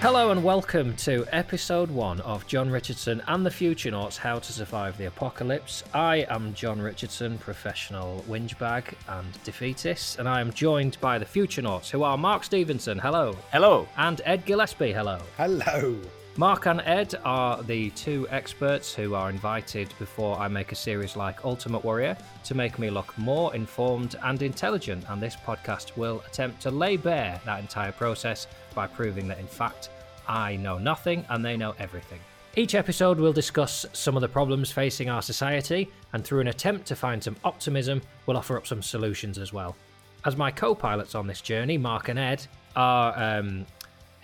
Hello and welcome to episode one of Jon Richardson and the Futurenauts How to Survive the Apocalypse. I am Jon Richardson, professional whingebag and defeatist, and I am joined by the Futurenauts, who are Mark Stevenson, hello. Hello. And Ed Gillespie, hello. Hello. Mark and Ed are the two experts who are invited before I make a series like Ultimate Worrier to make me look more informed and intelligent, and this podcast will attempt to lay bare that entire process by proving that, in fact, I know nothing and they know everything. Each episode will discuss some of the problems facing our society, and through an attempt to find some optimism, we'll offer up some solutions as well. As my co pilots on this journey, Mark and Ed are um,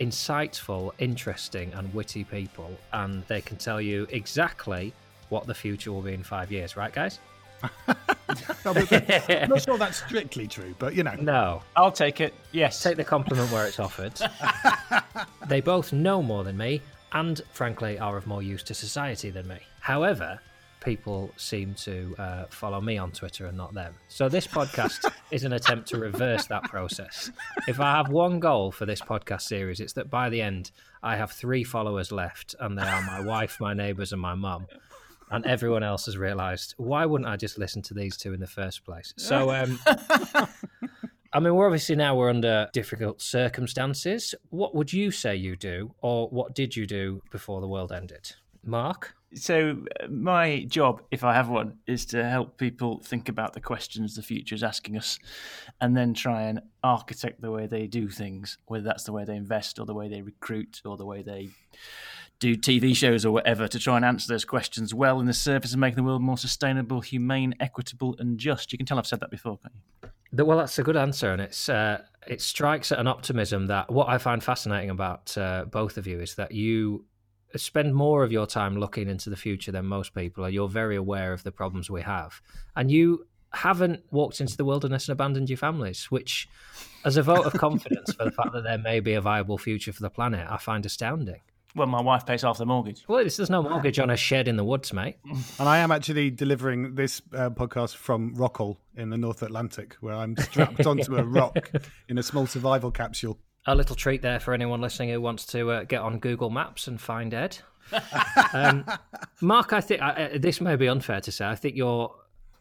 insightful, interesting, and witty people, and they can tell you exactly what the future will be in five years, right, guys? No, I'm not sure that's strictly true, but you know. No. I'll take it. Yes. Take the compliment where it's offered. they both know more than me, and frankly, are of more use to society than me. However, people seem to uh, follow me on Twitter and not them. So this podcast is an attempt to reverse that process. If I have one goal for this podcast series, it's that by the end, I have three followers left, and they are my wife, my neighbours, and my mum. And everyone else has realised why wouldn't I just listen to these two in the first place? So, um, I mean, we're obviously now we're under difficult circumstances. What would you say you do, or what did you do before the world ended, Mark? So, uh, my job, if I have one, is to help people think about the questions the future is asking us and then try and architect the way they do things, whether that's the way they invest or the way they recruit or the way they do TV shows or whatever to try and answer those questions well in the service of making the world more sustainable, humane, equitable, and just. You can tell I've said that before, can't you? Well, that's a good answer, and it's uh, it strikes at an optimism that what I find fascinating about uh, both of you is that you spend more of your time looking into the future than most people, and you're very aware of the problems we have, and you haven't walked into the wilderness and abandoned your families, which, as a vote of confidence for the fact that there may be a viable future for the planet, I find astounding. Well, my wife pays half the mortgage. Well, this, there's no mortgage on a shed in the woods, mate. And I am actually delivering this uh, podcast from Rockall in the North Atlantic, where I'm strapped onto a rock in a small survival capsule. a little treat there for anyone listening who wants to uh, get on Google Maps and find Ed. um, Mark, I think I, uh, this may be unfair to say. I think you're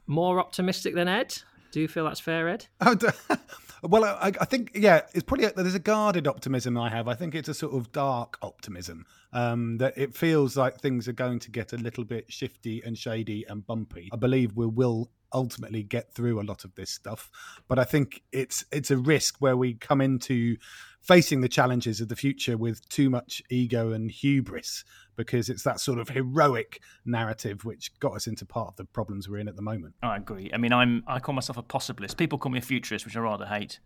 more optimistic than Ed. Do you feel that's fair, Ed? Oh, d- well, I, I think yeah, it's probably there's a guarded optimism I have. I think it's a sort of dark optimism um, that it feels like things are going to get a little bit shifty and shady and bumpy. I believe we will ultimately get through a lot of this stuff, but I think it's it's a risk where we come into facing the challenges of the future with too much ego and hubris because it's that sort of heroic narrative which got us into part of the problems we're in at the moment. I agree. I mean, I'm I call myself a possibilist. People call me a futurist, which I rather hate.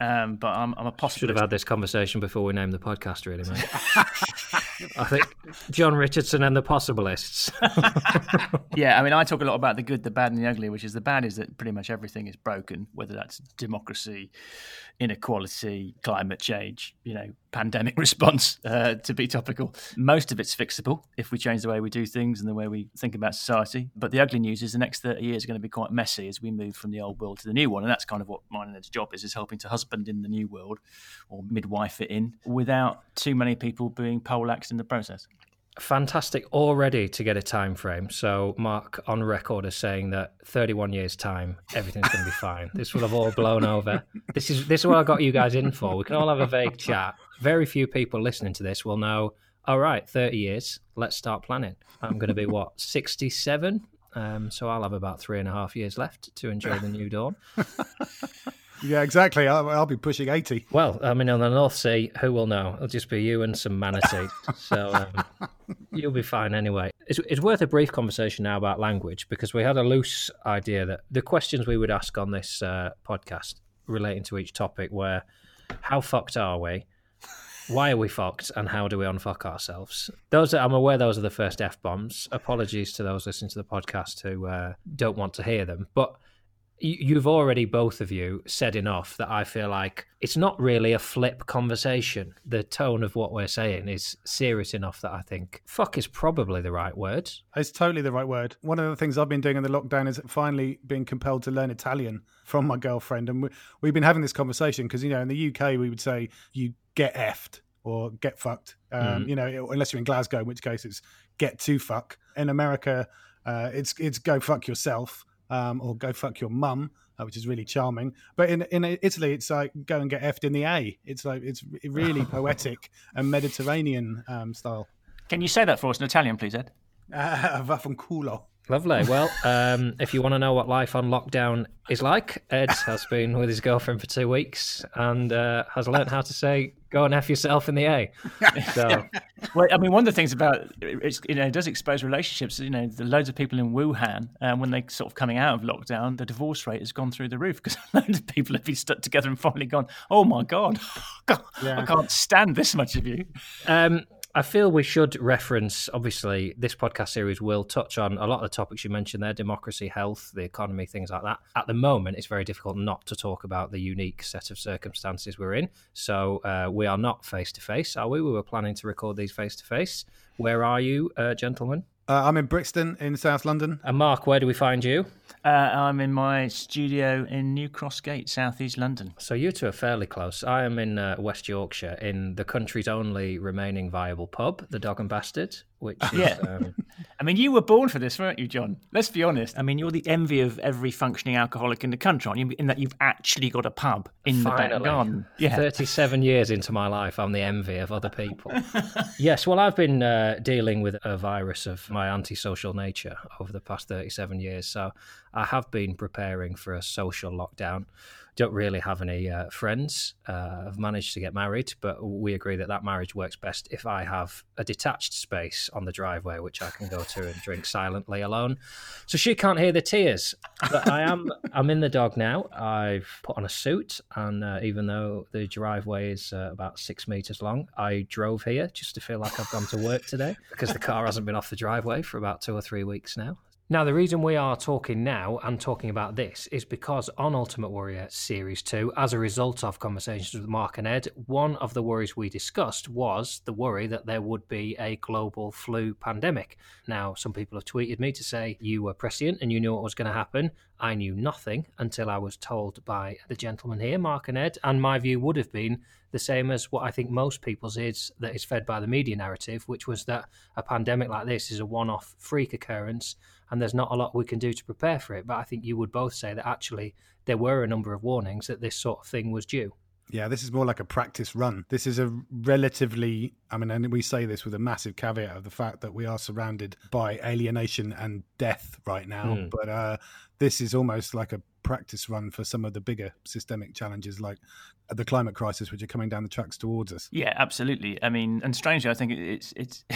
Um, but I'm, I'm a possibilist. Should have had this conversation before we named the podcast, really, mate. I think Jon Richardson and the Possibilists. yeah, I mean, I talk a lot about the good, the bad, and the ugly. Which is the bad is that pretty much everything is broken, whether that's democracy, inequality, climate change, you know, pandemic response. Uh, to be topical, most of it's fixable if we change the way we do things and the way we think about society. But the ugly news is the next thirty years are going to be quite messy as we move from the old world to the new one, and that's kind of what mine and Ed's job is: is helping to husband in the new world or midwife it in without too many people being poleaxed in the process. Fantastic already to get a time frame. So Mark on record is saying that 31 years time, everything's going to be fine. This will have all blown over. This is this is what I got you guys in for. We can all have a vague chat. Very few people listening to this will know. All right, 30 years. Let's start planning. I'm going to be what 67 Um, so I'll have about three and a half years left to enjoy the new dawn. Yeah, exactly. I'll, I'll be pushing 80. Well, I mean, on the North Sea, who will know? It'll just be you and some manatee. so um, you'll be fine anyway. It's, it's worth a brief conversation now about language because we had a loose idea that the questions we would ask on this uh, podcast relating to each topic were how fucked are we? Why are we fucked and how do we unfuck ourselves? Those are, I'm aware those are the first F bombs. Apologies to those listening to the podcast who uh, don't want to hear them. But you've already both of you said enough that I feel like it's not really a flip conversation. The tone of what we're saying is serious enough that I think fuck is probably the right word. It's totally the right word. One of the things I've been doing in the lockdown is finally being compelled to learn Italian from my girlfriend. And we, have been having this conversation because, you know, in the UK, we would say you get effed or get fucked. Um, mm. You know, unless you're in Glasgow, in which case it's get to fuck. In America, uh, it's it's go fuck yourself um, or go fuck your mum, uh, which is really charming. But in in Italy, it's like go and get effed in the A. It's like it's really poetic and Mediterranean um, style. Can you say that for us in Italian, please, Ed? Uh, vaffanculo. Lovely. Well, um, if you want to know what life on lockdown is like, Ed has been with his girlfriend for two weeks and uh, has learned how to say "go and f yourself" in the A. So, well, I mean, one of the things about it's you know it does expose relationships. You know, the loads of people in Wuhan, um, when they sort of coming out of lockdown, the divorce rate has gone through the roof because loads of people have been stuck together and finally gone, "Oh my god, yeah. I can't stand this much of you." Um, I feel we should reference, obviously, this podcast series will touch on a lot of the topics you mentioned there democracy, health, the economy, things like that. At the moment, it's very difficult not to talk about the unique set of circumstances we're in. So uh, we are not face to face, are we? We were planning to record these face to face. Where are you, uh, gentlemen? Uh, I'm in Brixton in South London. And Mark, where do we find you? Uh, I'm in my studio in New Cross Gate, southeast London. So you two are fairly close. I am in uh, West Yorkshire, in the country's only remaining viable pub, the Dog and Bastard, which is, yeah. Um... I mean, you were born for this, weren't you, Jon? Let's be honest. I mean, you're the envy of every functioning alcoholic in the country, aren't you? In that you've actually got a pub in Finally. the back garden. Yeah. 37 years into my life, I'm the envy of other people. yes, well, I've been uh, dealing with a virus of my antisocial nature over the past 37 years. So I have been preparing for a social lockdown don't really have any uh, friends. Uh, I've managed to get married, but we agree that that marriage works best if I have a detached space on the driveway which I can go to and drink silently alone. So she can't hear the tears. But I am. I'm in the dog now. I've put on a suit, and uh, even though the driveway is uh, about six meters long, I drove here just to feel like I've gone to work today because the car hasn't been off the driveway for about two or three weeks now. Now, the reason we are talking now and talking about this is because on Ultimate Worrier Series 2, as a result of conversations with Mark and Ed, one of the worries we discussed was the worry that there would be a global flu pandemic. Now, some people have tweeted me to say you were prescient and you knew what was going to happen. I knew nothing until I was told by the gentlemen here, Mark and Ed, and my view would have been the same as what I think most people's is that is fed by the media narrative, which was that a pandemic like this is a one off freak occurrence and there's not a lot we can do to prepare for it. But I think you would both say that actually there were a number of warnings that this sort of thing was due. Yeah, this is more like a practice run. This is a relatively, I mean, and we say this with a massive caveat of the fact that we are surrounded by alienation and death right now. Mm. But uh, this is almost like a practice run for some of the bigger systemic challenges like the climate crisis, which are coming down the tracks towards us. Yeah, absolutely. I mean, and strangely, I think it's it's.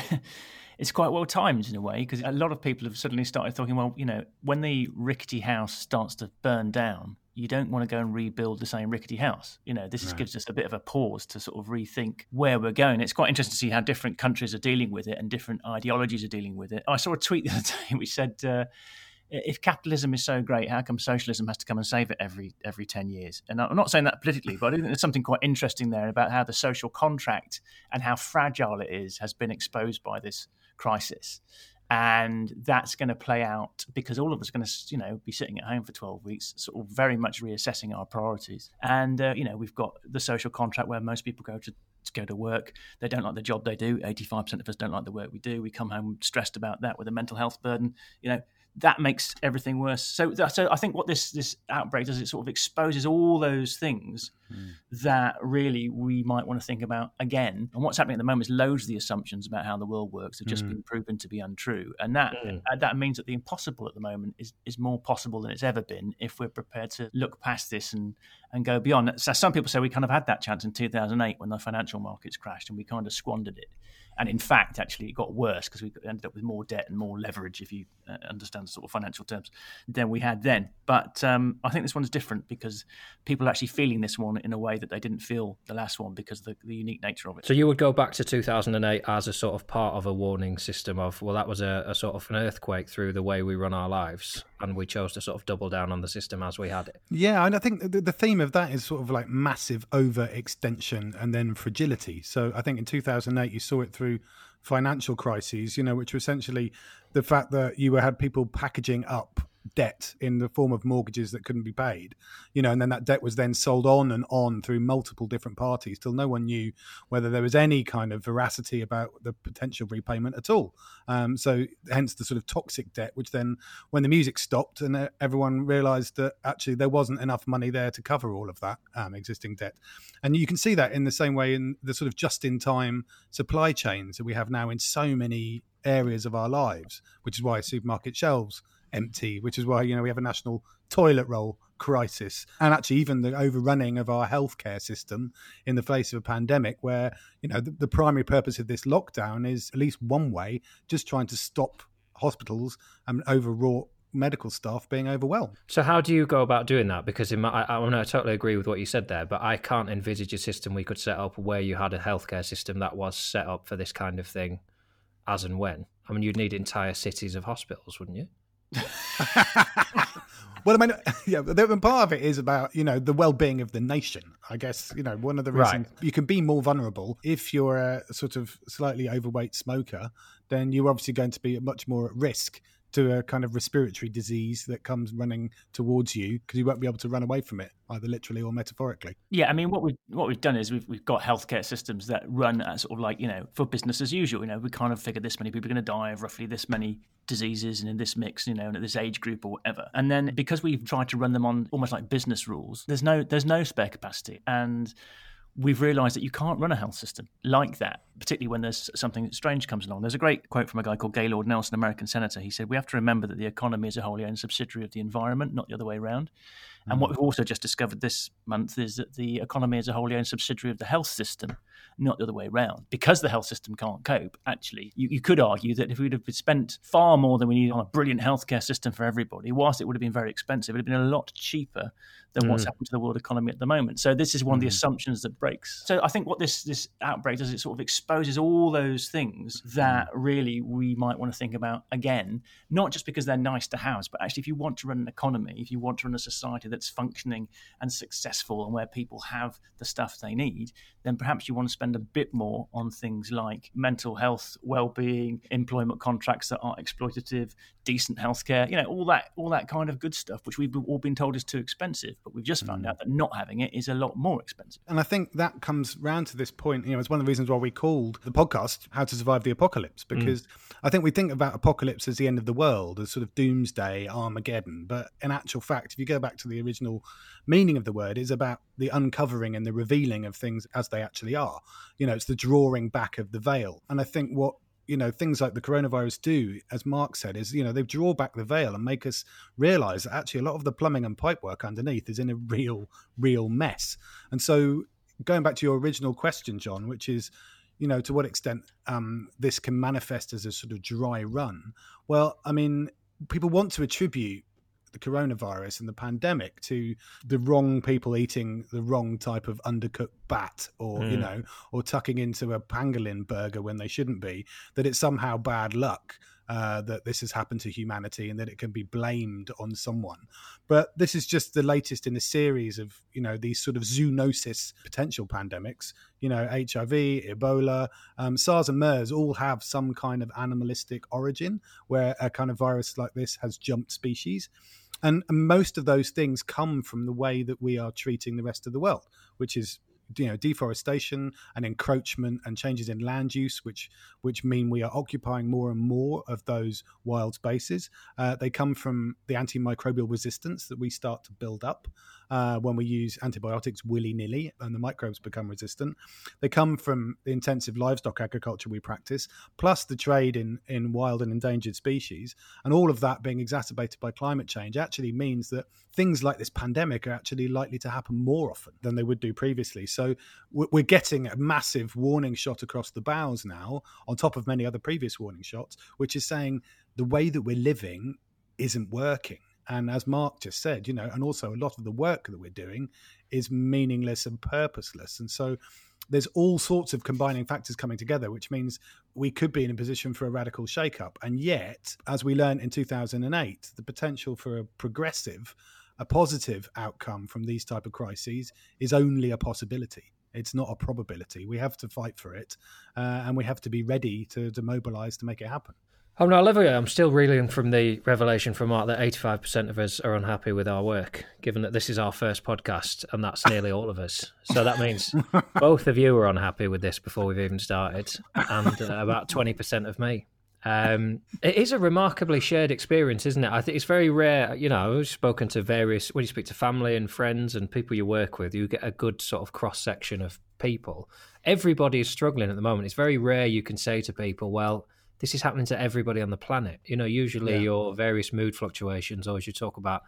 it's quite well timed in a way because a lot of people have suddenly started thinking, well, you know, when the rickety house starts to burn down, you don't want to go and rebuild the same rickety house. You know, this gives us a bit of a pause to sort of rethink where we're going. It's quite interesting to see how different countries are dealing with it and different ideologies are dealing with it. I saw a tweet the other day which said, uh, if capitalism is so great, how come socialism has to come and save it every every ten years? And I'm not saying that politically, but I think there's something quite interesting there about how the social contract and how fragile it is has been exposed by this crisis and that's going to play out because all of us are going to you know be sitting at home for 12 weeks sort of very much reassessing our priorities. And uh, you know we've got the social contract where most people go to, to go to work. They don't like the job they do. 85% of us don't like the work we do. We come home stressed about that with a mental health burden you know that makes everything worse. So, so I think what this this outbreak does, it sort of exposes all those things mm. that really we might want to think about again. And what's happening at the moment is loads of the assumptions about how the world works have just mm. been proven to be untrue, and that mm. that means that the impossible at the moment is is more possible than it's ever been if we're prepared to look past this and and go beyond. So some people say we kind of had that chance in 2008 when the financial markets crashed and we kind of squandered it. And in fact, actually, it got worse because we ended up with more debt and more leverage, if you uh, understand the sort of financial terms, than we had then. But um, I think this one's different because people are actually feeling this one in a way that they didn't feel the last one because of the, the unique nature of it. So you would go back to 2008 as a sort of part of a warning system of, well, that was a, a sort of an earthquake through the way we run our lives, and we chose to sort of double down on the system as we had it. Yeah, and I think the, the theme of that is sort of like massive overextension and then fragility. So I think in 2008 you saw it through financial crises, you know, which were essentially the fact that you had people packaging up debt in the form of mortgages that couldn't be paid you know and then that debt was then sold on and on through multiple different parties till no one knew whether there was any kind of veracity about the potential repayment at all. Um, so hence the sort of toxic debt which then when the music stopped and uh, everyone realized that actually there wasn't enough money there to cover all of that um, existing debt. And you can see that in the same way in the sort of just in time supply chains that we have now in so many areas of our lives, which is why supermarket shelves empty, which is why you know we have a national toilet roll crisis, and actually even the overrunning of our healthcare system in the face of a pandemic, where you know the, the primary purpose of this lockdown is at least one way just trying to stop hospitals and overwrought medical staff being overwhelmed. So how do you go about doing that? Because my, I, I, I, totally agree with what you said there, but I can't envisage a system we could set up where you had a healthcare system that was set up for this kind of thing as and when. I mean, you'd need entire cities of hospitals, wouldn't you? well, I mean, yeah, part of it is about you know the well-being of the nation. I guess you know one of the reasons right. you can be more vulnerable if you're a sort of slightly overweight smoker. Then you're obviously going to be much more at risk to a kind of respiratory disease that comes running towards you because you won't be able to run away from it either literally or metaphorically. Yeah, I mean what we've what we've done is we've we've got healthcare systems that run at sort of like you know for business as usual. You know, we kind of figure this many people are going to die of roughly this many diseases and in this mix, you know, and at this age group or whatever. And then because we've tried to run them on almost like business rules, there's no there's no spare capacity and we've realized that you can't run a health system like that, particularly when there's something strange comes along. There's a great quote from a guy called Gaylord Nelson, American senator. He said, We have to remember that the economy is a wholly owned subsidiary of the environment, not the other way around. And what mm. we've also just discovered this month is that the economy is a wholly owned subsidiary of the health system, not the other way around. Because the health system can't cope, actually, you, you could argue that if we'd have spent far more than we need on a brilliant healthcare system for everybody, whilst it would have been very expensive, it would have been a lot cheaper than mm. what's happened to the world economy at the moment. So this is one mm. of the mm. assumptions that breaks. So I think what this this outbreak does, it sort of exposes all those things that mm. really we might want to think about again, not just because they're nice to house, but actually if you want to run an economy, if you want to run a society that's functioning and successful and where people have the stuff they need, then perhaps you want to spend a bit more on things like mental health, well-being, employment contracts that aren't exploitative, decent healthcare, you know, all that all that kind of good stuff, which we've all been told is too expensive but we've just found mm. out that not having it is a lot more expensive. And I think that comes round to this point. You know, it's one of the reasons why we called the podcast "How to Survive the Apocalypse" mm. because mm. I think we think about apocalypse as the end of the world, as sort of doomsday, Armageddon. But in actual fact, if you go back to the original meaning of the word, is about the uncovering and the revealing of things as they actually are. You know, it's the drawing back of the veil. And I think what you know things like the coronavirus do as mark said is you know they draw back the veil and make us realize that actually a lot of the plumbing and pipework underneath is in a real real mess. And so going back to your original question jon which is you know to what extent um, this can manifest as a sort of dry run? Well i mean people want to attribute the coronavirus and the pandemic to the wrong people eating the wrong type of undercooked bat or mm. you know or tucking into a pangolin burger when they shouldn't be that it's somehow bad luck uh, that this has happened to humanity and that it can be blamed on someone. But this is just the latest in a series of, you know, these sort of zoonosis potential pandemics. You know, HIV, Ebola, um, SARS, and MERS all have some kind of animalistic origin where a kind of virus like this has jumped species. And, most of those things come from the way that we are treating the rest of the world, which is you know deforestation and encroachment and changes in land use, which which mean we are occupying more and more of those wild spaces. Uh, they come from the antimicrobial resistance that we start to build up uh, when we use antibiotics willy nilly and the microbes become resistant. They come from the intensive livestock agriculture we practice, plus the trade in in wild and endangered species, and all of that being exacerbated by climate change actually means that things like this pandemic are actually likely to happen more often than they would do previously. So we're getting a massive warning shot across the bows now, on top of many other previous warning shots, which is saying the way that we're living isn't working. And as Mark just said, you know, and also a lot of the work that we're doing is meaningless and purposeless. And so there's all sorts of combining factors coming together, which means we could be in a position for a radical shakeup. And yet, as we learned in 2008, the potential for a progressive, a positive outcome from these type of crises is only a possibility. It's not a probability. We have to fight for it, uh, and we have to be ready to, to mobilize to make it happen. Oh no, Olivia, I'm still reeling from the revelation from Mark that 85% of us are unhappy with our work, given that this is our first podcast and that's nearly all of us. So that means both of you were unhappy with this before we've even started, and uh, about 20% of me. Um, it is a remarkably shared experience, isn't it? I think it's very rare. You know, I've spoken to various, when you speak to family and friends and people you work with, you get a good sort of cross section of people. Everybody is struggling at the moment. It's very rare you can say to people, well, this is happening to everybody on the planet. You know, usually yeah. your various mood fluctuations, or as you talk about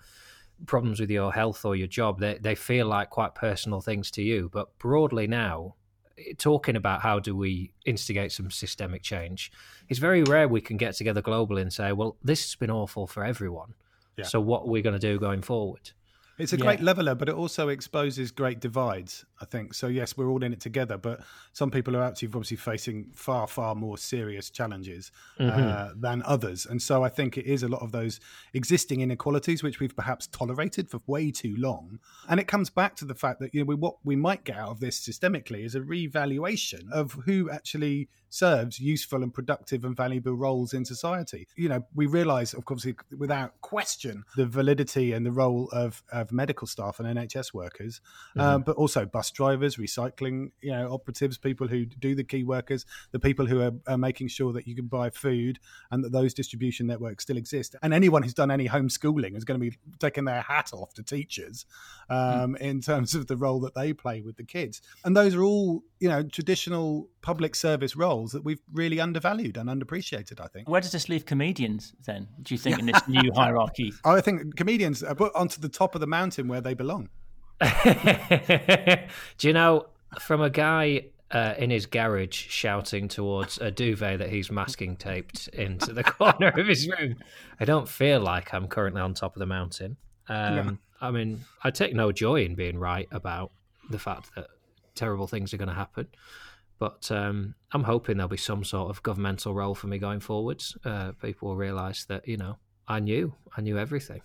problems with your health or your job, they they feel like quite personal things to you. But broadly now, eh, talking about how do we instigate some systemic change, it's very rare we can get together globally and say, well, this has been awful for everyone. Yeah. So what are we going to do going forward? It's a yeah. great leveler, but it also exposes great divides, I think. So, yes, we're all in it together, but some people are actually obviously facing far, far more serious challenges mm-hmm. uh, than others. And so I think it is a lot of those existing inequalities, which we've perhaps tolerated for way too long. And it comes back to the fact that, you know, we, what we might get out of this systemically is a revaluation of who actually serves useful and productive and valuable roles in society. You know, we realise, of course, without question, the validity and the role of, of medical staff and NHS workers, mm-hmm. um, but also bus drivers, recycling, you know, operatives, people who do the key workers, the people who are, are making sure that you can buy food and that those distribution networks still exist. And anyone who's done any homeschooling is going to be taking their hat off to teachers um, mm. in terms of the role that they play with the kids. And those are all, you know, traditional public service roles that we've really undervalued and underappreciated. I think. Where does this leave comedians then? Do you think in this new hierarchy? I think comedians are put onto the top of the mountain where they belong. Do you know from a guy uh, in his garage shouting towards a duvet that he's masking taped into the corner of his room. I don't feel like I'm currently on top of the mountain. Um, I mean, I take no joy in being right about the fact that terrible things are going to happen. But um, I'm hoping there'll be some sort of governmental role for me going forwards. Uh, people will realise that you know I knew I knew everything.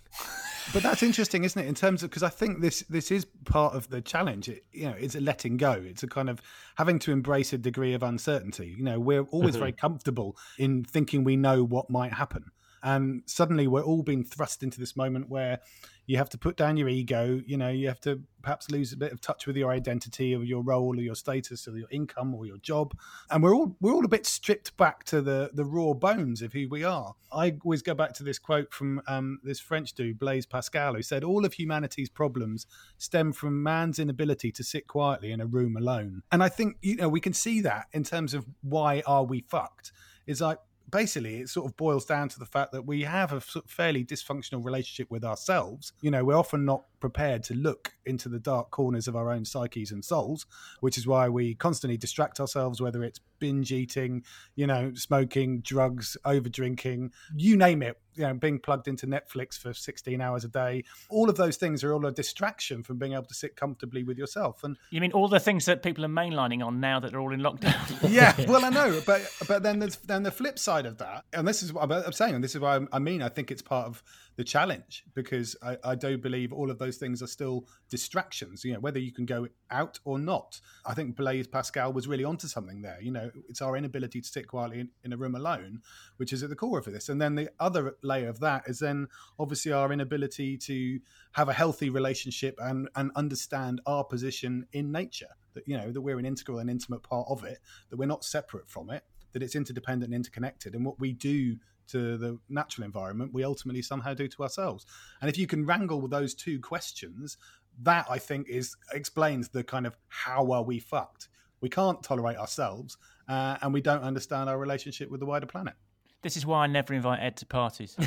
but that's interesting, isn't it? In terms of because I think this this is part of the challenge. It, you know, it's a letting go. It's a kind of having to embrace a degree of uncertainty. You know, we're always mm-hmm. very comfortable in thinking we know what might happen, and suddenly we're all being thrust into this moment where you have to put down your ego you know you have to perhaps lose a bit of touch with your identity or your role or your status or your income or your job. And we're all we're all a bit stripped back to the the raw bones of who we are. I always go back to this quote from um, this french dude blaise pascal who said all of humanity's problems stem from man's inability to sit quietly in a room alone. And i think you know we can see that in terms of why are we fucked. It's like basically it sort of boils down to the fact that we have a fairly dysfunctional relationship with ourselves. You know, we're often not prepared to look into the dark corners of our own psyches and souls, which is why we constantly distract ourselves, whether it's binge eating, you know, smoking, drugs, over drinking, you name it, you know, being plugged into Netflix for 16 hours a day. All of those things are all a distraction from being able to sit comfortably with yourself. And you mean all the things that people are mainlining on now that they're all in lockdown? yeah, well, I know, but but then there's then the flip side of that, and this is what I'm saying, and this is what I mean. I think it's part of the challenge because I, I, do believe all of those things are still distractions. You know, whether you can go out or not. I think Blaise Pascal was really onto something there. You know, it's our inability to sit quietly in, in a room alone, which is at the core of this. And then the other layer of that is then obviously our inability to have a healthy relationship and and understand our position in nature. That you know that we're an integral and intimate part of it. That we're not separate from it. That it's interdependent and interconnected. And what we do to the natural environment, we ultimately somehow do to ourselves. And if you can wrangle with those two questions, that I think is explains the kind of how are we fucked. We can't tolerate ourselves, uh, and we don't understand our relationship with the wider planet. This is why I never invite Ed to parties.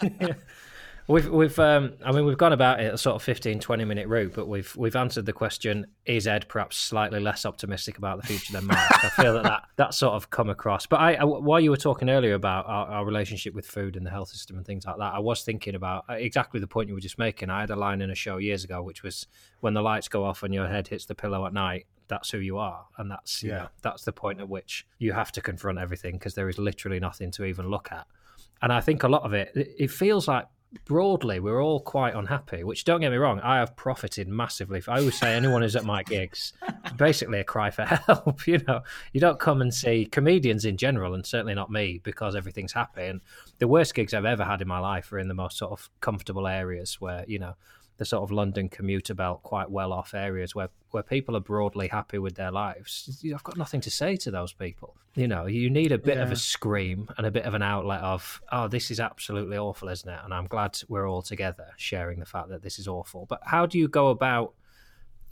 We've we've um, I mean we've gone about it a sort of 15 20 minute route but we've we've answered the question is Ed perhaps slightly less optimistic about the future than Mark? I feel that, that that sort of come across. But I, I while you were talking earlier about our, our, relationship with food and the health system and things like that I was thinking about uh, exactly the point you were just making. I had a line in a show years ago which was when the lights go off and your head hits the pillow at night that's who you are. And that's yeah. know that's the point at which you have to confront everything because there is literally nothing to even look at. And I think a lot of it it feels like broadly, we're all quite unhappy. Which don't get me wrong, I have profited massively. I always say anyone who's at my gigs, basically a cry for help. You know, you don't come and see comedians in general, and certainly not me, because everything's happy. And the worst gigs I've ever had in my life are in the most sort of comfortable areas where you know the sort of London commuter belt, quite well off areas where, where people are broadly happy with their lives. I've got nothing to say to those people. You know, you need a bit yeah. of a scream and a bit of an outlet of, oh, this is absolutely awful, isn't it? And I'm glad we're all together sharing the fact that this is awful. But how do you go about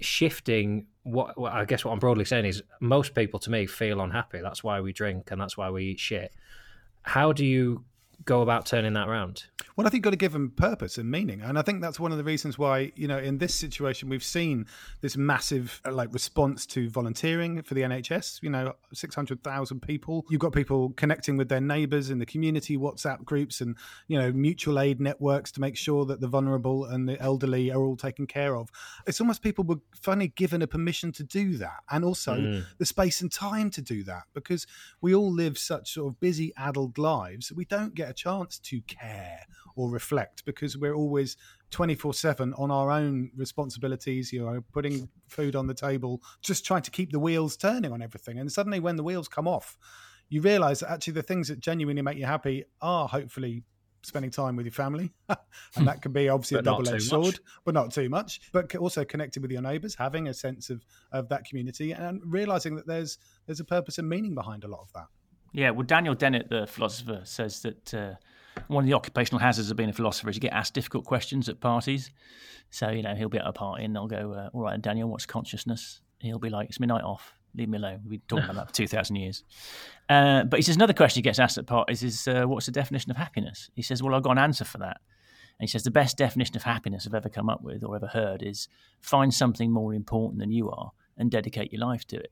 shifting what well, I guess what I'm broadly saying is most people to me feel unhappy. That's why we drink and that's why we eat shit. How do you go about turning that around? Well, I think you've got to give them purpose and meaning, and I think that's one of the reasons why you know in this situation we've seen this massive uh, like response to volunteering for the NHS. You know, six hundred thousand people. You've got people connecting with their neighbours in the community WhatsApp groups and you know mutual aid networks to make sure that the vulnerable and the elderly are all taken care of. It's almost people were finally given a permission to do that, and also mm. the space and time to do that because we all live such sort of busy adult lives. We don't get a chance to care or reflect because we're always 24 7 on our own responsibilities, you know, putting food on the table, just trying to keep the wheels turning on everything. And suddenly, when the wheels come off, you realize that actually the things that genuinely make you happy are hopefully spending time with your family. and that can be obviously a double edged sword, but not too much. But also connected with your neighbors, having a sense of, of that community and realizing that there's there's a purpose and meaning behind a lot of that. Yeah, well, Daniel Dennett, the philosopher, says that uh, one of the occupational hazards of being a philosopher is you get asked difficult questions at parties. So, you know, he'll be at a party and they'll go, uh, All right, Daniel, what's consciousness? he'll be like, It's my night off. Leave me alone. We've been talking about that for 2,000 years. Uh, but he says another question he gets asked at parties is, uh, What's the definition of happiness? He says, Well, I've got an answer for that. And he says, The best definition of happiness I've ever come up with or ever heard is find something more important than you are and dedicate your life to it.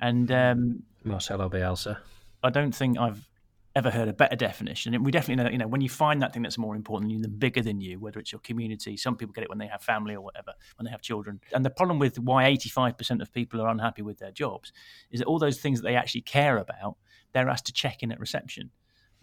And um, Marcelo Bielsa. I don't think I've ever heard a better definition. And we definitely know, you know, when you find that thing that's more important than you, bigger than you, whether it's your community, some people get it when they have family or whatever, when they have children. And the problem with why 85% of people are unhappy with their jobs is that all those things that they actually care about, they're asked to check in at reception.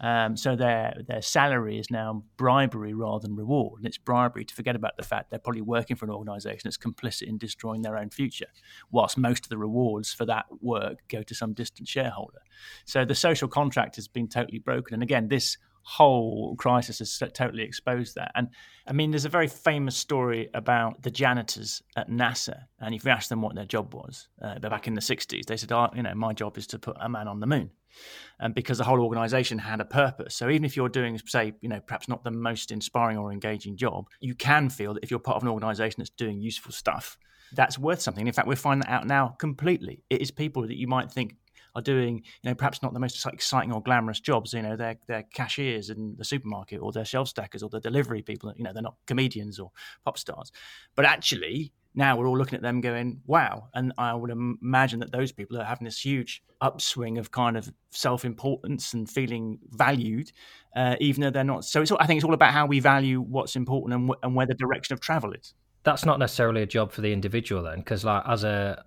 Um, so their their salary is now bribery rather than reward, and it's bribery to forget about the fact they're probably working for an organisation that's complicit in destroying their own future, whilst most of the rewards for that work go to some distant shareholder. So the social contract has been totally broken, and again, this whole crisis has totally exposed that. And I mean, there's a very famous story about the janitors at NASA, and if you ask them what their job was, uh, back in the 60s, they said, oh, you know, my job is to put a man on the moon and because the whole organization had a purpose. So even if you're doing, say, you know, perhaps not the most inspiring or engaging job, you can feel that if you're part of an organization that's doing useful stuff, that's worth something. In fact, we're finding that out now completely. It is people that you might think are doing, you know, perhaps not the most exciting or glamorous jobs. You know, they're, they're cashiers in the supermarket or they're shelf stackers or they're delivery people. You know, they're not comedians or pop stars. But actually, now we're all looking at them going, wow. And I would imagine that those people are having this huge upswing of kind of self importance and feeling valued, uh, even though they're not. So it's, I think it's all about how we value what's important and, and where the direction of travel is. That's not necessarily a job for the individual then, because like as a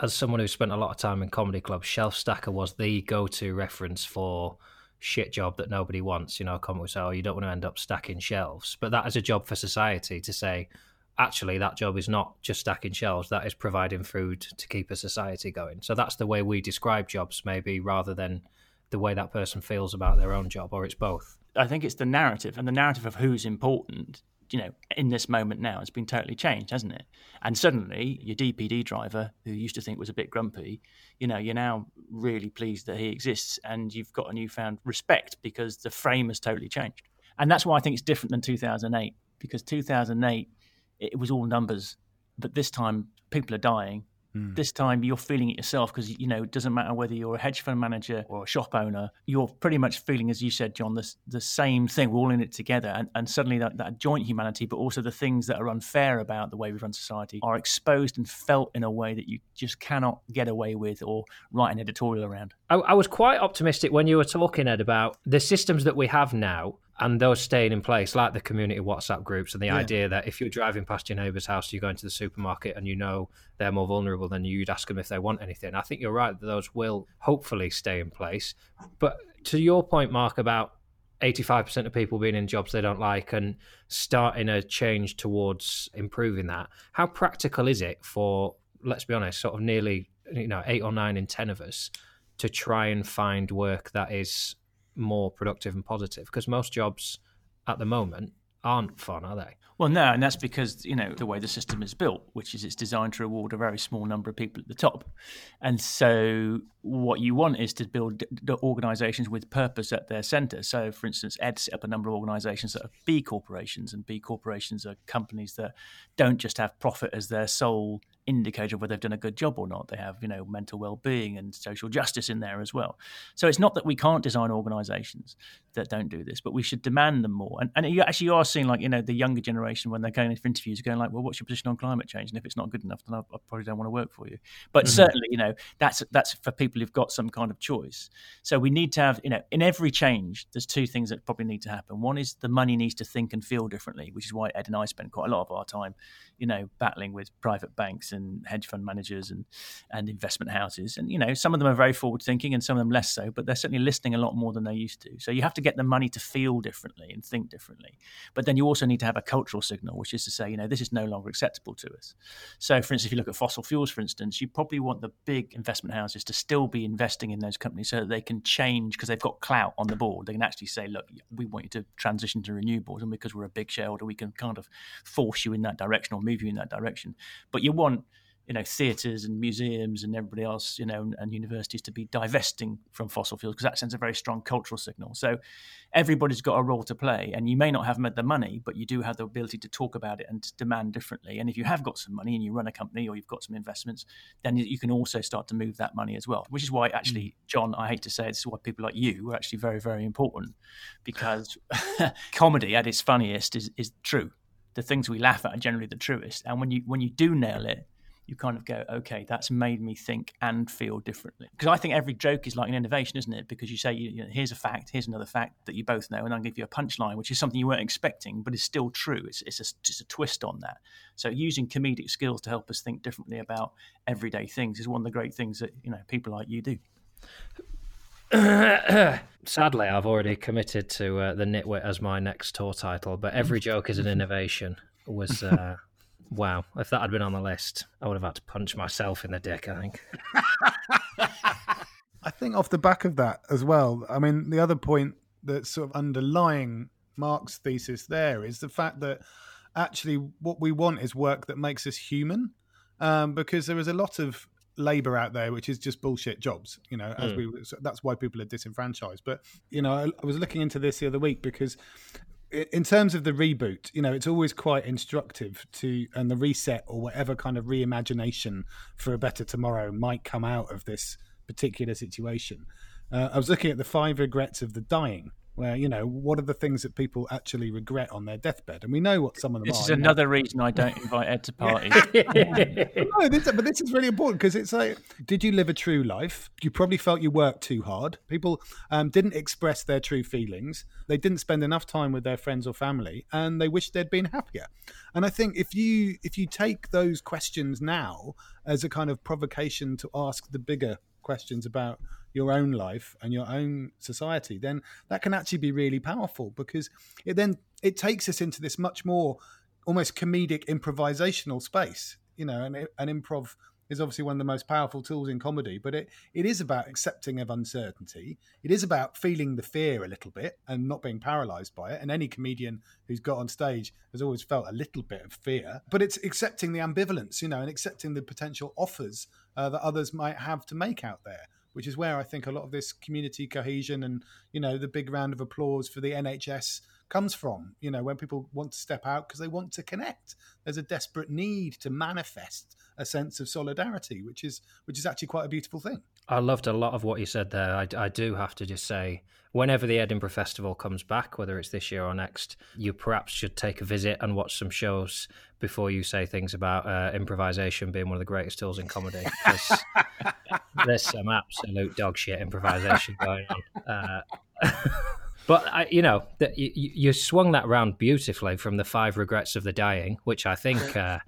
as someone who spent a lot of time in comedy clubs, Shelf Stacker was the go to reference for shit job that nobody wants. You know, come with say, oh, you don't want to end up stacking shelves, but that is a job for society to say. Actually, that job is not just stacking shelves. That is providing food to keep a society going. So that's the way we describe jobs, maybe rather than the way that person feels about their own job, or it's both. I think it's the narrative and the narrative of who's important. You know, in this moment now, it's been totally changed, hasn't it? And suddenly, your DPD driver, who used to think was a bit grumpy, you know, you're now really pleased that he exists, and you've got a newfound respect because the frame has totally changed. And that's why I think it's different than 2008, because 2008 it was all numbers, but this time people are dying Mm. This time you're feeling it yourself because you know it doesn't matter whether you're a hedge fund manager or a shop owner. You're pretty much feeling, as you said, Jon, the, the same thing. We're all in it together, and, and suddenly that, that joint humanity, but also the things that are unfair about the way we run society, are exposed and felt in a way that you just cannot get away with or write an editorial around. I, I was quite optimistic when you were talking, Ed, about the systems that we have now and those staying in place, like the community WhatsApp groups, and the yeah. idea that if you're driving past your neighbour's house, you're going to the supermarket, and you know they're more vulnerable than you, you'd ask them if they want anything. I think you're right that those will hopefully stay in place. But to your point, Mark, about 85% of people being in jobs they don't like and starting a change towards improving that, how practical is it for, let's be honest, sort of nearly you know eight or nine in ten of us to try and find work that is more productive and positive because most jobs at the moment aren't fun, are they? Well, no, and that's because you know the way the system is built, which is it's designed to reward a very small number of people at the top, and so what you want is to build the organisations with purpose at their centre. So, for instance, Ed set up a number of organisations that are B corporations, and B corporations are companies that don't just have profit as their sole indicator of whether they've done a good job or not. They have, you know, mental well-being and social justice in there as well. So it's not that we can't design organisations that don't do this, but we should demand them more. And, and you actually are seeing, like, you know, the younger generation when they're going into interviews, going like, "Well, what's your position on climate change?" And if it's not good enough, then I, I probably don't want to work for you. But mm-hmm. certainly, you know, that's that's for people who've got some kind of choice. So we need to have, you know, in every change, there's two things that probably need to happen. One is the money needs to think and feel differently, which is why Ed and I spend quite a lot of our time, you know, battling with private banks and hedge fund managers and and investment houses. And you know, some of them are very forward thinking, and some of them less so. But they're certainly listening a lot more than they used to. So you have to get the money to feel differently and think differently. But then you also need to have a cultural signal, which is to say, you know, this is no longer acceptable to us. So, for instance, if you look at fossil fuels, for instance, you probably want the big investment houses to still be investing in those companies so that they can change because they've got clout on the board. They can actually say, look, we want you to transition to renewables, and because we're a big shareholder, we can kind of force you in that direction or move you in that direction. But you want you know theatres and museums and everybody else you know and universities to be divesting from fossil fuels because that sends a very strong cultural signal. So everybody's got a role to play and you may not have made the money but you do have the ability to talk about it and demand differently. And if you have got some money and you run a company or you've got some investments then you can also start to move that money as well which is why actually mm. jon i hate to say it, this is why people like you are actually very very important because comedy at its funniest is, is true. The things we laugh at are generally the truest. And when you when you do nail it you kind of go, okay, that's made me think and feel differently. Because I think every joke is like an innovation, isn't it? Because you say, you know, here's a fact, here's another fact that you both know, and I'll give you a punchline, which is something you weren't expecting, but is still true. It's, it's a, just a twist on that. So using comedic skills to help us think differently about everyday things is one of the great things that you know people like you do. Sadly, I've already committed to uh, the Nitwit as my next tour title, but every joke is an innovation. Was uh, Wow, if that had been on the list, I would have had to punch myself in the dick, I think. I think off the back of that as well, I mean, the other point that's sort of underlying Mark's thesis there is the fact that actually what we want is work that makes us human. Um, because there is a lot of labor out there which is just bullshit jobs you know as mm. we so that's why people are disenfranchised but you know I, I, was looking into this the other week because in terms of the reboot, you know, it's always quite instructive to, and the reset or whatever kind of reimagination for a better tomorrow might come out of this particular situation. Uh, I was looking at the five regrets of the dying, where you know what are the things that people actually regret on their deathbed, and we know what some of them this are. This is another know. reason I don't invite Ed to parties. no, this, but this is really important because it's like, did you live a true life? You probably felt you worked too hard. People um, didn't express their true feelings. They didn't spend enough time with their friends or family, and they wished they'd been happier. And I think if you if you take those questions now as a kind of provocation to ask the bigger questions about your own life and your own society, then that can actually be really powerful because it then it takes us into this much more almost comedic improvisational space. You know, and an improv is obviously one of the most powerful tools in comedy, but it, it is about accepting of uncertainty. It is about feeling the fear a little bit and not being paralyzed by it. And any comedian who's got on stage has always felt a little bit of fear, but it's accepting the ambivalence, you know, and accepting the potential offers uh, that others might have to make out there. Which is where I think a lot of this community cohesion and you know the big round of applause for the NHS comes from. You know, when people want to step out because they want to connect, there's a desperate need to manifest a sense of solidarity, which is which is actually quite a beautiful thing. I loved a lot of what you said there. I, I do have to just say, whenever the Edinburgh Festival comes back, whether it's this year or next, you perhaps should take a visit and watch some shows before you say things about uh, improvisation being one of the greatest tools in comedy. there's some absolute dog shit improvisation going on. Uh, But I, you know, the, you, you, swung that around beautifully from the five regrets of the dying, which I think uh,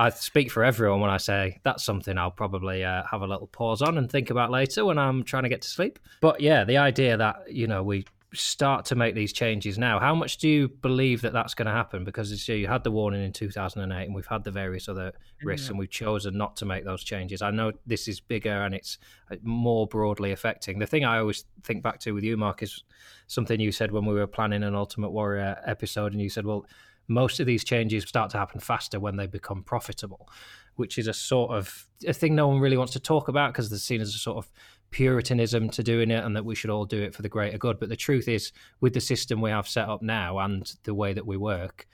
I speak for everyone when I say that's something I'll probably uh, have a little pause on and think about later when I'm trying to get to sleep. But yeah, the idea that you know we start to make these changes now. How much do you believe that that's going to happen? Because you had the warning in 2008, and we've had the various other risks, yeah. and we've chosen not to make those changes. I know this is bigger and it's uh, more broadly affecting. The thing I always think back to with you, Mark, is something you said when we were planning an Ultimate Worrier episode, and you said, "Well, most of these changes start to happen faster when they become profitable." Which is a sort of a thing no one really wants to talk about because they're seen as a sort of puritanism to doing it and that we should all do it for the greater good. But the truth is, with the system we have set up now and the way that we work,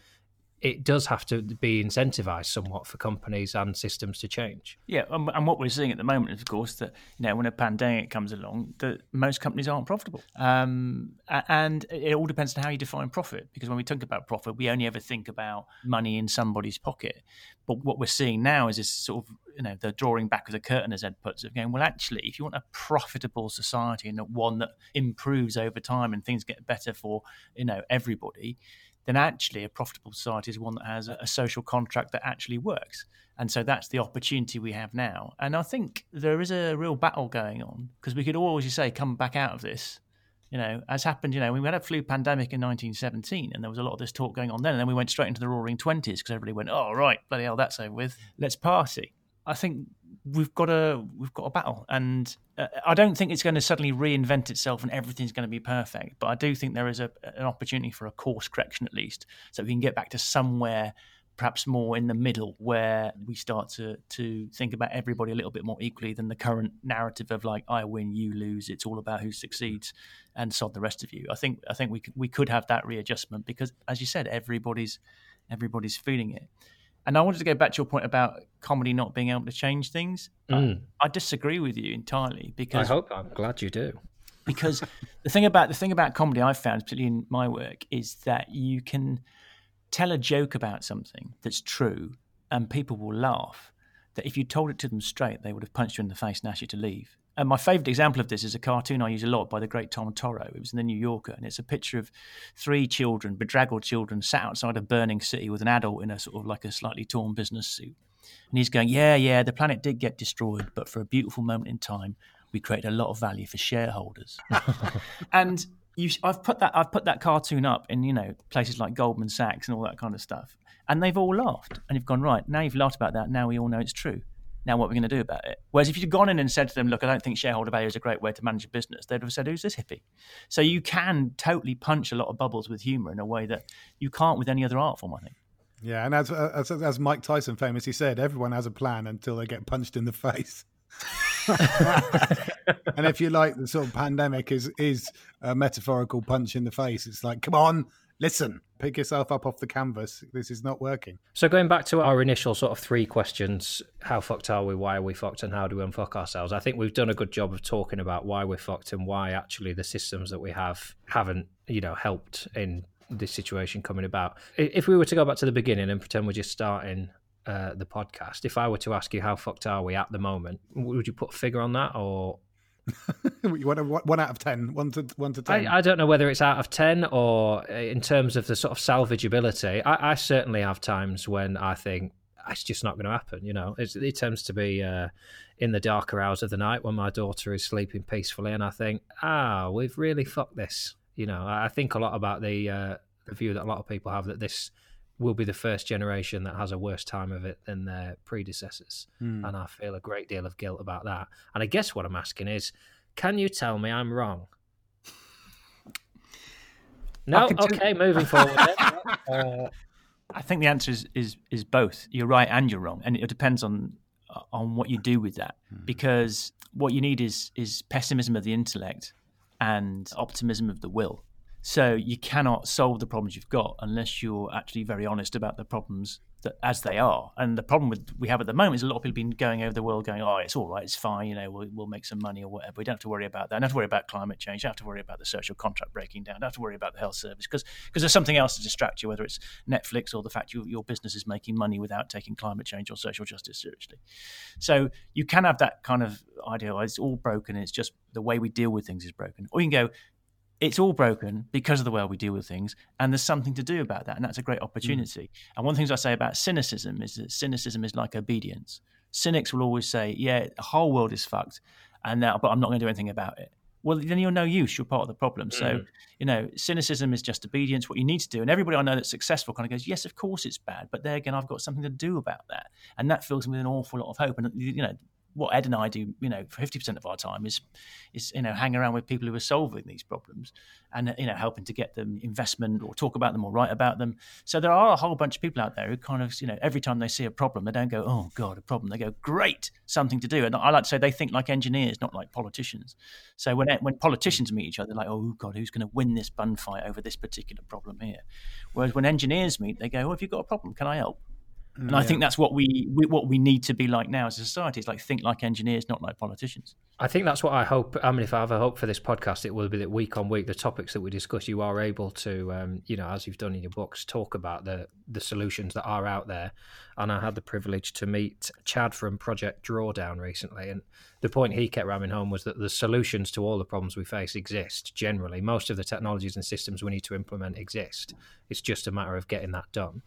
it does have to be incentivized somewhat for companies and systems to change. Yeah, and what we're seeing at the moment is, of course, that you know when a pandemic comes along, that most companies aren't profitable, um, and it all depends on how you define profit. Because when we talk about profit, we only ever think about money in somebody's pocket. But what we're seeing now is this sort of you know the drawing back of the curtain, as Ed puts it, going well. Actually, if you want a profitable society and one that improves over time and things get better for you know everybody then actually a profitable society is one that has a, social contract that actually works. And so that's the opportunity we have now. And I think there is a real battle going on because we could always, you say, come back out of this you know, as happened, you know, we had a flu pandemic in 1917, and there was a lot of this talk going on then, and then we went straight into the Roaring Twenties because everybody went, "Oh, right, bloody hell, that's over with. Let's party." I think we've got a we've got a battle, and uh, I don't think it's going to suddenly reinvent itself and everything's going to be perfect. But I do think there is a, an opportunity for a course correction at least, so we can get back to somewhere perhaps more in the middle where we start to to think about everybody a little bit more equally than the current narrative of like I win you lose it's all about who succeeds and sod the rest of you I think I think we could, we could have that readjustment because as you said everybody's everybody's feeling it and I wanted to go back to your point about comedy not being able to change things. Mm. I, I, disagree with you entirely because I hope I'm glad you do. Because the thing about the thing about comedy I've found, particularly in my work, is that you can tell a joke about something that's true, and people will laugh. That if you told it to them straight, they would have punched you in the face and asked you to leave. And my favourite example of this is a cartoon I use a lot by the great Tom Toro. It was in the New Yorker, and it's a picture of three children, bedraggled children, sat outside a burning city with an adult in a sort of like a slightly torn business suit. And he's going, Yeah, yeah, the planet did get destroyed, but for a beautiful moment in time, we created a lot of value for shareholders. and you, I've put that I've put that cartoon up in you know places like Goldman Sachs and all that kind of stuff, and they've all laughed. And you've gone right now. You've laughed about that. Now we all know it's true now what are we going to do about it? Whereas if you'd gone in and said to them, look, I don't think shareholder value is a great way to manage a business, they'd have said, who's this hippie? So you can totally punch a lot of bubbles with humour in a way that you can't with any other art form, I think. Yeah, and as, as, as Mike Tyson famously said, everyone has a plan until they get punched in the face. and if you like, the sort of pandemic is is a metaphorical punch in the face. It's like, come on, listen, pick yourself up off the canvas. This is not working. So going back to our initial sort of three questions: how fucked are we? Why are we fucked? And how do we unfuck ourselves? I think we've done a good job of talking about why we're fucked and why actually the systems that we have haven't, you know, helped in this situation coming about. If we were to go back to the beginning and pretend we're just starting uh, the podcast, if I were to ask you how fucked are we at the moment, would you put a figure on that, or you want a, one out of ten, one to one to ten. I, I, don't know whether it's out of ten or uh, in terms of the sort of salvageability. I, I certainly have times when I think it's just not going to happen. You know, it's, it tends to be uh, in the darker hours of the night when my daughter is sleeping peacefully, and I think, ah, we've really fucked this. You know, I think a lot about the uh, the view that a lot of people have that this will be the first generation that has a worse time of it than their predecessors, mm. and I feel a great deal of guilt about that. And I guess what I'm asking is, can you tell me I'm wrong? No, okay, moving forward. uh, I think the answer is, is is both. You're right and you're wrong, and it depends on on what you do with that. Mm. Because what you need is is pessimism of the intellect and optimism of the will. So you cannot solve the problems you've got unless you're actually very honest about the problems that, as they are. And the problem with we have at the moment is a lot of people have been going over the world going, oh, it's all right, it's fine, you know, we'll, we'll make some money or whatever. We don't have to worry about that. Don't have to worry about climate change. Don't have to worry about the social contract breaking down. Don't have to worry about the health service because there's something else to distract you, whether it's Netflix or the fact you, your business is making money without taking climate change or social justice seriously. So you can have that kind of idea, oh, it's all broken. It's just the way we deal with things is broken. Or you can go, it's all broken because of the way we deal with things, and there's something to do about that, and that's a great opportunity. Mm. And one of the things I say about cynicism is that cynicism is like obedience. Cynics will always say, "Yeah, the whole world is fucked, and now, but I'm not going to do anything about it." Well, then you're no use. You're part of the problem. Mm. So, you know, cynicism is just obedience. What you need to do, and everybody I know that's successful kind of goes, "Yes, of course it's bad, but there again, I've got something to do about that," and that fills me with an awful lot of hope. And you know, what Ed and I do, you know, fifty percent of our time is is you know hang around with people who are solving these problems and you know helping to get them investment or talk about them or write about them. So there are a whole bunch of people out there who kind of you know every time they see a problem, they don't go, oh god, a problem. They go, great, something to do. And I like to say they think like engineers, not like politicians. So when when politicians meet each other, they're like, oh god, who's going to win this bun fight over this particular problem here? Whereas when engineers meet, they go, oh, have you got a problem? Can I help? And yeah. I think that's what we, we, what we need to be like now as a society is like think like engineers, not like politicians. I think that's what I hope. I mean, if I have a hope for this podcast, it will be that week on week, the topics that we discuss, you are able to, um, you know, as you've done in your books, talk about the the solutions that are out there. And I had the privilege to meet Chad from Project Drawdown recently, and the point he kept ramming home was that the solutions to all the problems we face exist. Generally, most of the technologies and systems we need to implement exist. It's just a matter of getting that done.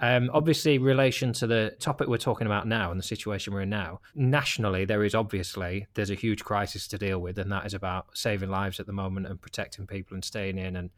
Um, obviously, relation to the topic we're talking about now and the situation we're in now, nationally there is obviously there's a huge crisis to deal with, and that is about saving lives at the moment and protecting people and staying in. And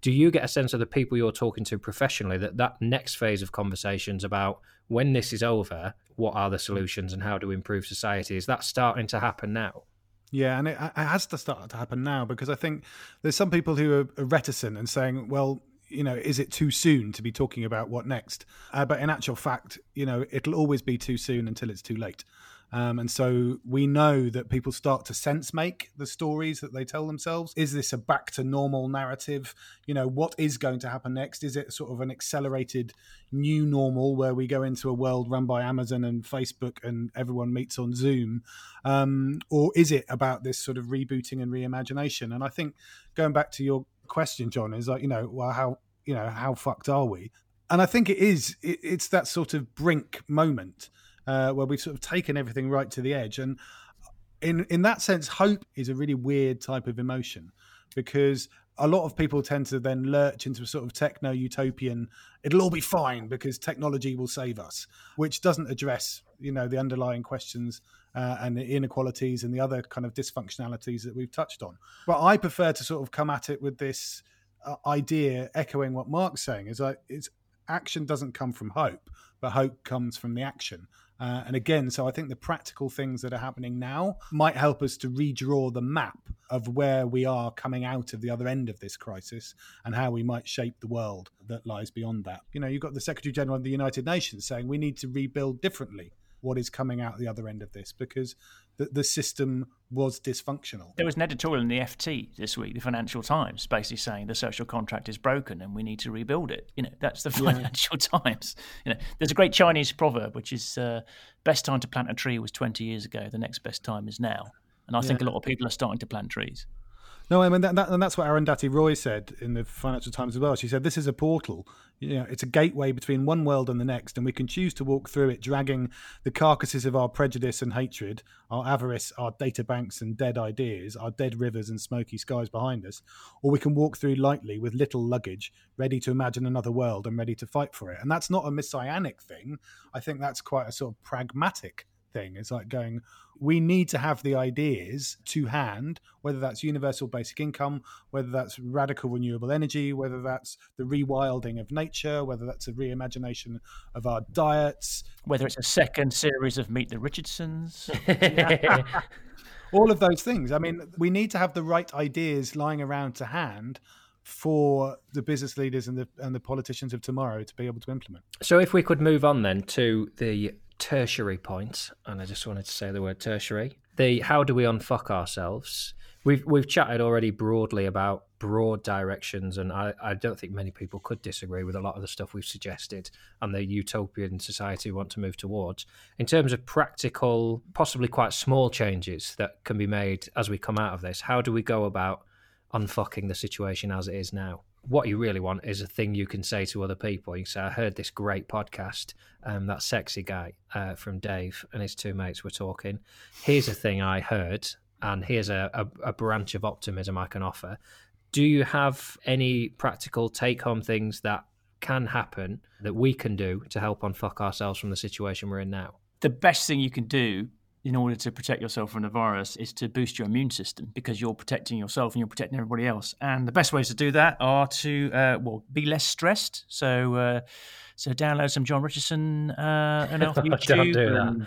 do you get a sense of the people you're talking to professionally that that next phase of conversations about when this is over, what are the solutions and how to improve society is that starting to happen now? Yeah, and it, it, has to start to happen now because I think there's some people who are reticent and saying, well, you know, is it too soon to be talking about what next? Uh, but in actual fact, you know, it'll always be too soon until it's too late. Um, and so we know that people start to sense make the stories that they tell themselves. Is this a back to normal narrative? You know, what is going to happen next? Is it sort of an accelerated new normal where we go into a world run by Amazon and Facebook and everyone meets on Zoom? Um, or is it about this sort of rebooting and reimagination? And I think going back to your question, Jon, is like, you know, well, how, you know, how fucked are we? And I think it is, it, it's that sort of brink moment uh, where we've sort of taken everything right to the edge. And in, in that sense, hope is a really weird type of emotion because a lot of people tend to then lurch into a sort of techno utopian it'll all be fine because technology will save us which doesn't address you know the underlying questions uh, and the inequalities and the other kind of dysfunctionalities that we've touched on. But i prefer to sort of come at it with this uh, idea echoing what mark's saying is like it's action doesn't come from hope but hope comes from the action. Uh, and again, so I think the practical things that are happening now might help us to redraw the map of where we are coming out of the other end of this crisis and how we might shape the world that lies beyond that. You know, you've got the Secretary General of the United Nations saying we need to rebuild differently what is coming out the other end of this because the, the system was dysfunctional. There was an editorial in the FT this week, the Financial Times, basically saying the social contract is broken and we need to rebuild it. You know, that's the Financial yeah. Times. You know, there's a great Chinese proverb which is uh, best time to plant a tree was 20 years ago. The next best time is now. And I yeah. think a lot of people are starting to plant trees. No, I mean, that, that, and that's what Arundhati Roy said in the Financial Times as well. She said, This is a portal. You know, it's a gateway between one world and the next, and we can choose to walk through it, dragging the carcasses of our prejudice and hatred, our avarice, our data banks and dead ideas, our dead rivers and smoky skies behind us. Or we can walk through lightly with little luggage, ready to imagine another world and ready to fight for it. And that's not a messianic thing. I think that's quite a sort of pragmatic thing. It's like going, we need to have the ideas to hand, whether that's universal basic income, whether that's radical renewable energy, whether that's the rewilding of nature, whether that's a reimagination of our diets, whether it's a second series of Meet the Richardsons. All of those things. I mean, we need to have the right ideas lying around to hand for the business leaders and the and the politicians of tomorrow to be able to implement. So if we could move on then to the tertiary point, and I just wanted to say the word tertiary. The how do we unfuck ourselves? We've we've chatted already broadly about broad directions, and I, I don't think many people could disagree with a lot of the stuff we've suggested and the utopian society we want to move towards. In terms of practical, possibly quite small changes that can be made as we come out of this, how do we go about unfucking the situation as it is now? What you really want is a thing you can say to other people. You say, I heard this great podcast. Um, that sexy guy uh, from Dave and his two mates were talking. Here's a thing I heard, and here's a, a, a branch of optimism I can offer. Do you have any practical take home things that can happen that we can do to help unfuck ourselves from the situation we're in now? The best thing you can do in order to protect yourself from the virus is to boost your immune system because you're protecting yourself and you're protecting everybody else. And the best ways to do that are to uh, well be less stressed. So uh, so download some Jon Richardson uh, and off YouTube and,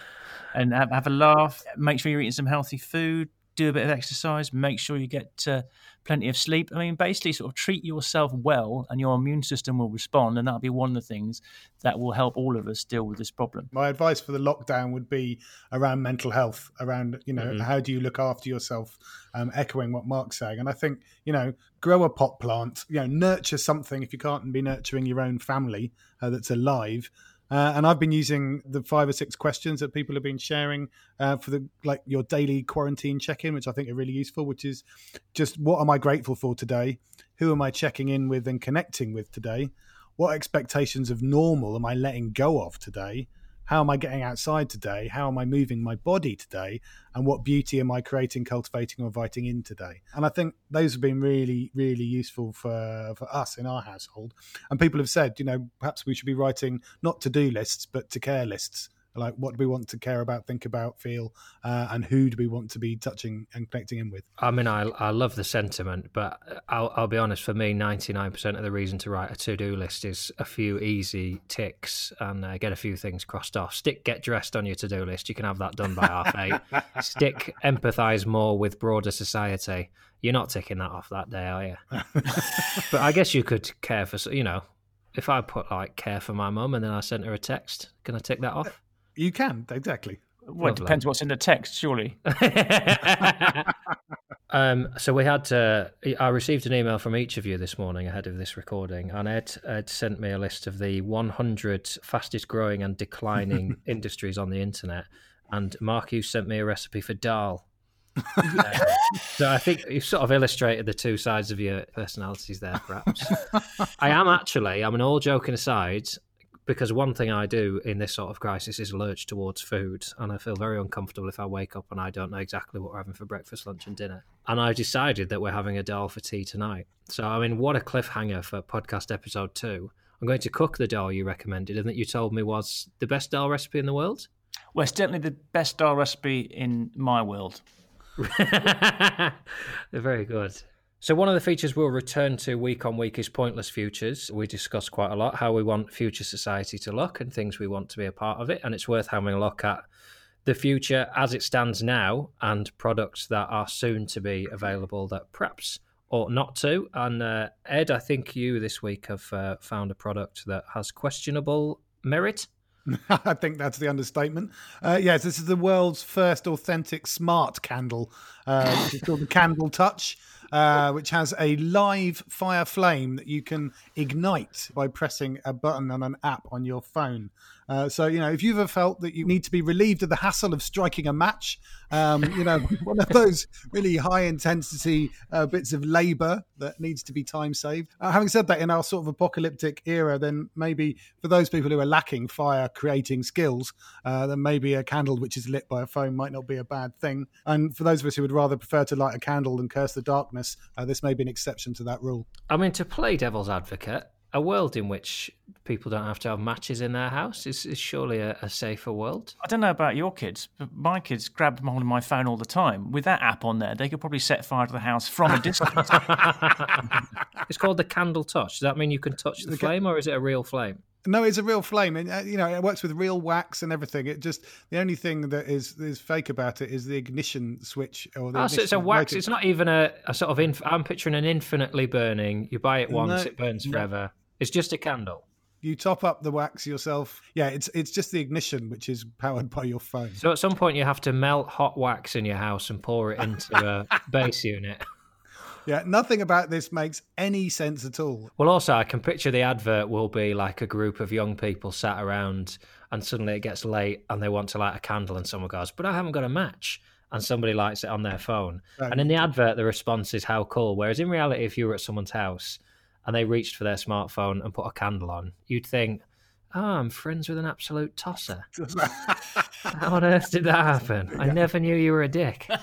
and have, have, a laugh. Make sure you're eating some healthy food do a bit of exercise, make sure you get uh, plenty of sleep. I mean, basically, sort of treat yourself well, and your immune system will respond, and that'll be one of the things that will help all of us deal with this problem. My advice for the lockdown would be around mental health, around you know mm-hmm. how do you look after yourself, um, echoing what Mark's saying, and I think you know grow a pot plant, you know nurture something if you can't be nurturing your own family uh, that's alive. Uh, and I've been using the five or six questions that people have been sharing uh, for the like your daily quarantine check-in, which I think are really useful. Which is just what am I grateful for today? Who am I checking in with and connecting with today? What expectations of normal am I letting go of today? How am I getting outside today? How am I moving my body today? And what beauty am I creating, cultivating, or inviting in today? And I think those have been really, really useful for, for us in our household. And people have said, you know, perhaps we should be writing not to do lists, but to care lists like what do we want to care about think about feel uh, and who do we want to be touching and connecting in with? I mean i, I love the sentiment but I'll, I'll be honest for me 99% of the reason to write a to-do list is a few easy ticks and uh, get a few things crossed off. Stick get dressed on your to-do list. You can have that done by half eight. Stick empathize more with broader society. You're not ticking that off that day are you? But i guess you could care for you know if I put like care for my mum and then I sent her a text, can I tick that off? You can exactly. Well, it depends what's in the text, surely. um, so we had to. I received an email from each of you this morning ahead of this recording, and Ed, Ed sent me a list of the 100 fastest growing and declining industries on the internet, and Mark, you sent me a recipe for dal. so I think you've sort of illustrated the two sides of your personalities there, perhaps. I am actually. I mean, all joking aside, because one thing I do in this sort of crisis is lurch towards food, and I feel very uncomfortable if I wake up and I don't know exactly what we're having for breakfast, lunch, and dinner. And I've decided that we're having a dal for tea tonight. So, I mean, what a cliffhanger for podcast episode two. I'm going to cook the dal you recommended and that you told me was the best dal recipe in the world. Well, it's definitely the best dal recipe in my world. They're very good. So, one of the features we'll return to week on week is Pointless Futures. We discuss quite a lot how we want future society to look and things we want to be a part of it. And it's worth having a look at the future as it stands now and products that are soon to be available that perhaps ought not to. And uh, Ed, I think you this week have uh, found a product that has questionable merit. I think that's the understatement. Uh, yes, this is the world's first authentic smart candle. Uh, it's called the Candle Touch. Uh, which has a live fire flame that you can ignite by pressing a button on an app on your phone. Uh, so, you know, if you've ever felt that you need to be relieved of the hassle of striking a match, um, you know, one of those really high intensity uh, bits of labor that needs to be time saved. Uh, having said that, in our sort of apocalyptic era, then maybe for those people who are lacking fire creating skills, uh, then maybe a candle which is lit by a phone might not be a bad thing. And for those of us who would rather prefer to light a candle than curse the darkness, uh, this may be an exception to that rule. I mean, to play devil's advocate, a world in which people don't have to have matches in their house is, is surely a, a, safer world. I don't know about your kids, but my kids grab hold of my phone all the time. With that app on there, they could probably set fire to the house from a distance. it's called the candle touch. Does that mean you can touch the, the flame, or is it a real flame? No, it's a real flame, and uh, you know it works with real wax and everything. It just the only thing that is is fake about it is the ignition switch. Or the oh, so it's a wax. It's not even a, a sort of. Inf- I'm picturing an infinitely burning. You buy it once, no, it burns forever. It's just a candle. You top up the wax yourself. Yeah, it's it's just the ignition which is powered by your phone. So at some point you have to melt hot wax in your house and pour it into a base unit. Yeah, nothing about this makes any sense at all. Well, also, I can picture the advert will be like a group of young people sat around, and suddenly it gets late and they want to light a candle, and someone goes, But I haven't got a match. And somebody lights it on their phone. Right. And in the advert, the response is how cool. Whereas in reality, if you were at someone's house and they reached for their smartphone and put a candle on, you'd think, oh, I'm friends with an absolute tosser. How on earth did that happen? I never knew you were a dick.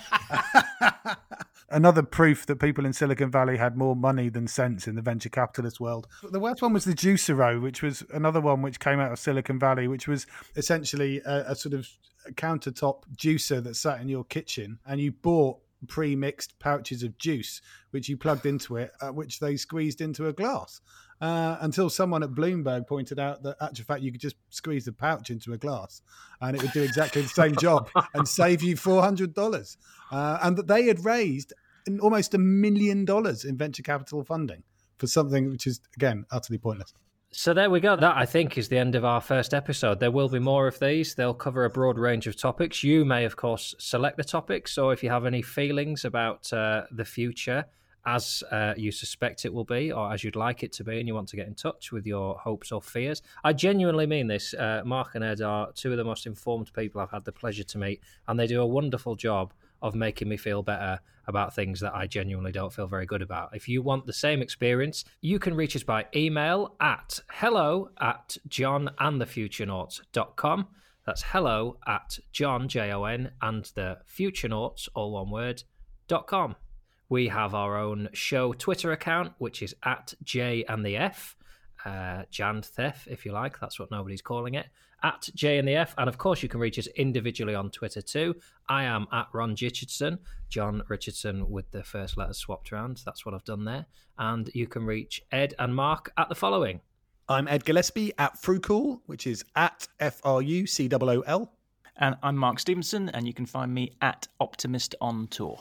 Another proof that people in Silicon Valley had more money than sense in the venture capitalist world. The worst one was the Juicero, which was another one which came out of Silicon Valley, which was essentially a, a sort of countertop juicer that sat in your kitchen, and you bought pre-mixed pouches of juice which you plugged into it uh, which they squeezed into a glass uh, until someone at bloomberg pointed out that actual fact you could just squeeze the pouch into a glass and it would do exactly the same job and save you $400 uh, and that they had raised almost a million dollars in venture capital funding for something which is again utterly pointless so there we go. That I think is the end of our first episode. There will be more of these. They'll cover a broad range of topics. You may, of course, select the topics. So if you have any feelings about uh, the future, as uh, you suspect it will be, or as you'd like it to be, and you want to get in touch with your hopes or fears, I genuinely mean this. Uh, Mark and Ed are two of the most informed people I've had the pleasure to meet, and they do a wonderful job of making me feel better about things that I genuinely don't feel very good about. If you want the same experience, you can reach us by email at hello at jonandthefuturenauts.com. That's hello at jon, J-O-N, and the futurenauts, all one word, dot com. We have our own show Twitter account, which is at J and the F, uh, if you like. That's what nobody's calling it at J and the F. And of course, you can reach us individually on Twitter too. I am at Ron Richardson, Jon Richardson with the first letters swapped around. That's what I've done there. And you can reach Ed and Mark at the following. I'm Ed Gillespie at Frucool, which is at F R U C O O L. And I'm Mark Stevenson, and you can find me at Optimist on Tour.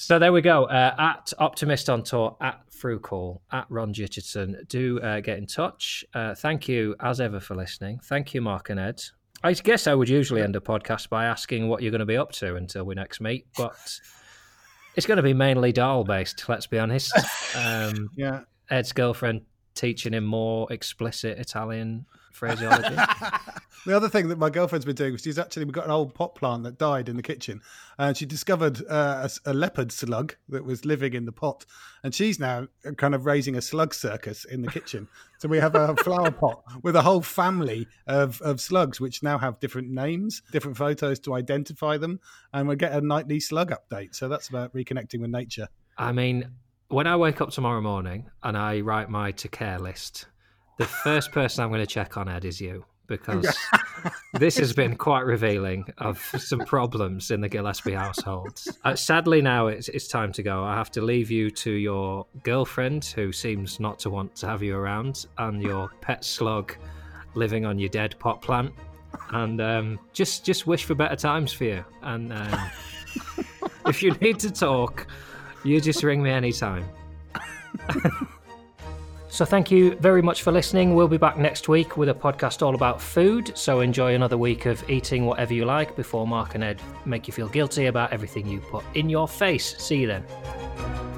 So there we go. Uh, at Optimist on Tour, at Frucool, at Ron Richardson. Do uh, get in touch. Uh, thank you, as ever, for listening. Thank you, Mark and Ed. I guess I would usually end a podcast by asking what you're going to be up to until we next meet, but it's going to be mainly dal based, let's be honest. Um, yeah. Ed's girlfriend teaching him more explicit Italian phraseology. the other thing that my girlfriend's been doing she's actually we got an old pot plant that died in the kitchen, and she discovered uh, a, a, leopard slug that was living in the pot, and she's now kind of raising a slug circus in the kitchen. so we have a flower pot with a whole family of, of slugs, which now have different names, different photos to identify them, and we get a nightly slug update. So that's about reconnecting with nature. I mean, when I wake up tomorrow morning and I write my to care list the first person I'm going to check on Ed is you because this has been quite revealing of some problems in the Gillespie household. Uh, sadly, now it's, it's time to go. I have to leave you to your girlfriend, who seems not to want to have you around, and your pet slug living on your dead pot plant. And um, just just wish for better times for you. And um, if you need to talk, you just ring me anytime. So, thank you very much for listening. We'll be back next week with a podcast all about food. So, enjoy another week of eating whatever you like before Mark and Ed make you feel guilty about everything you put in your face. See you then.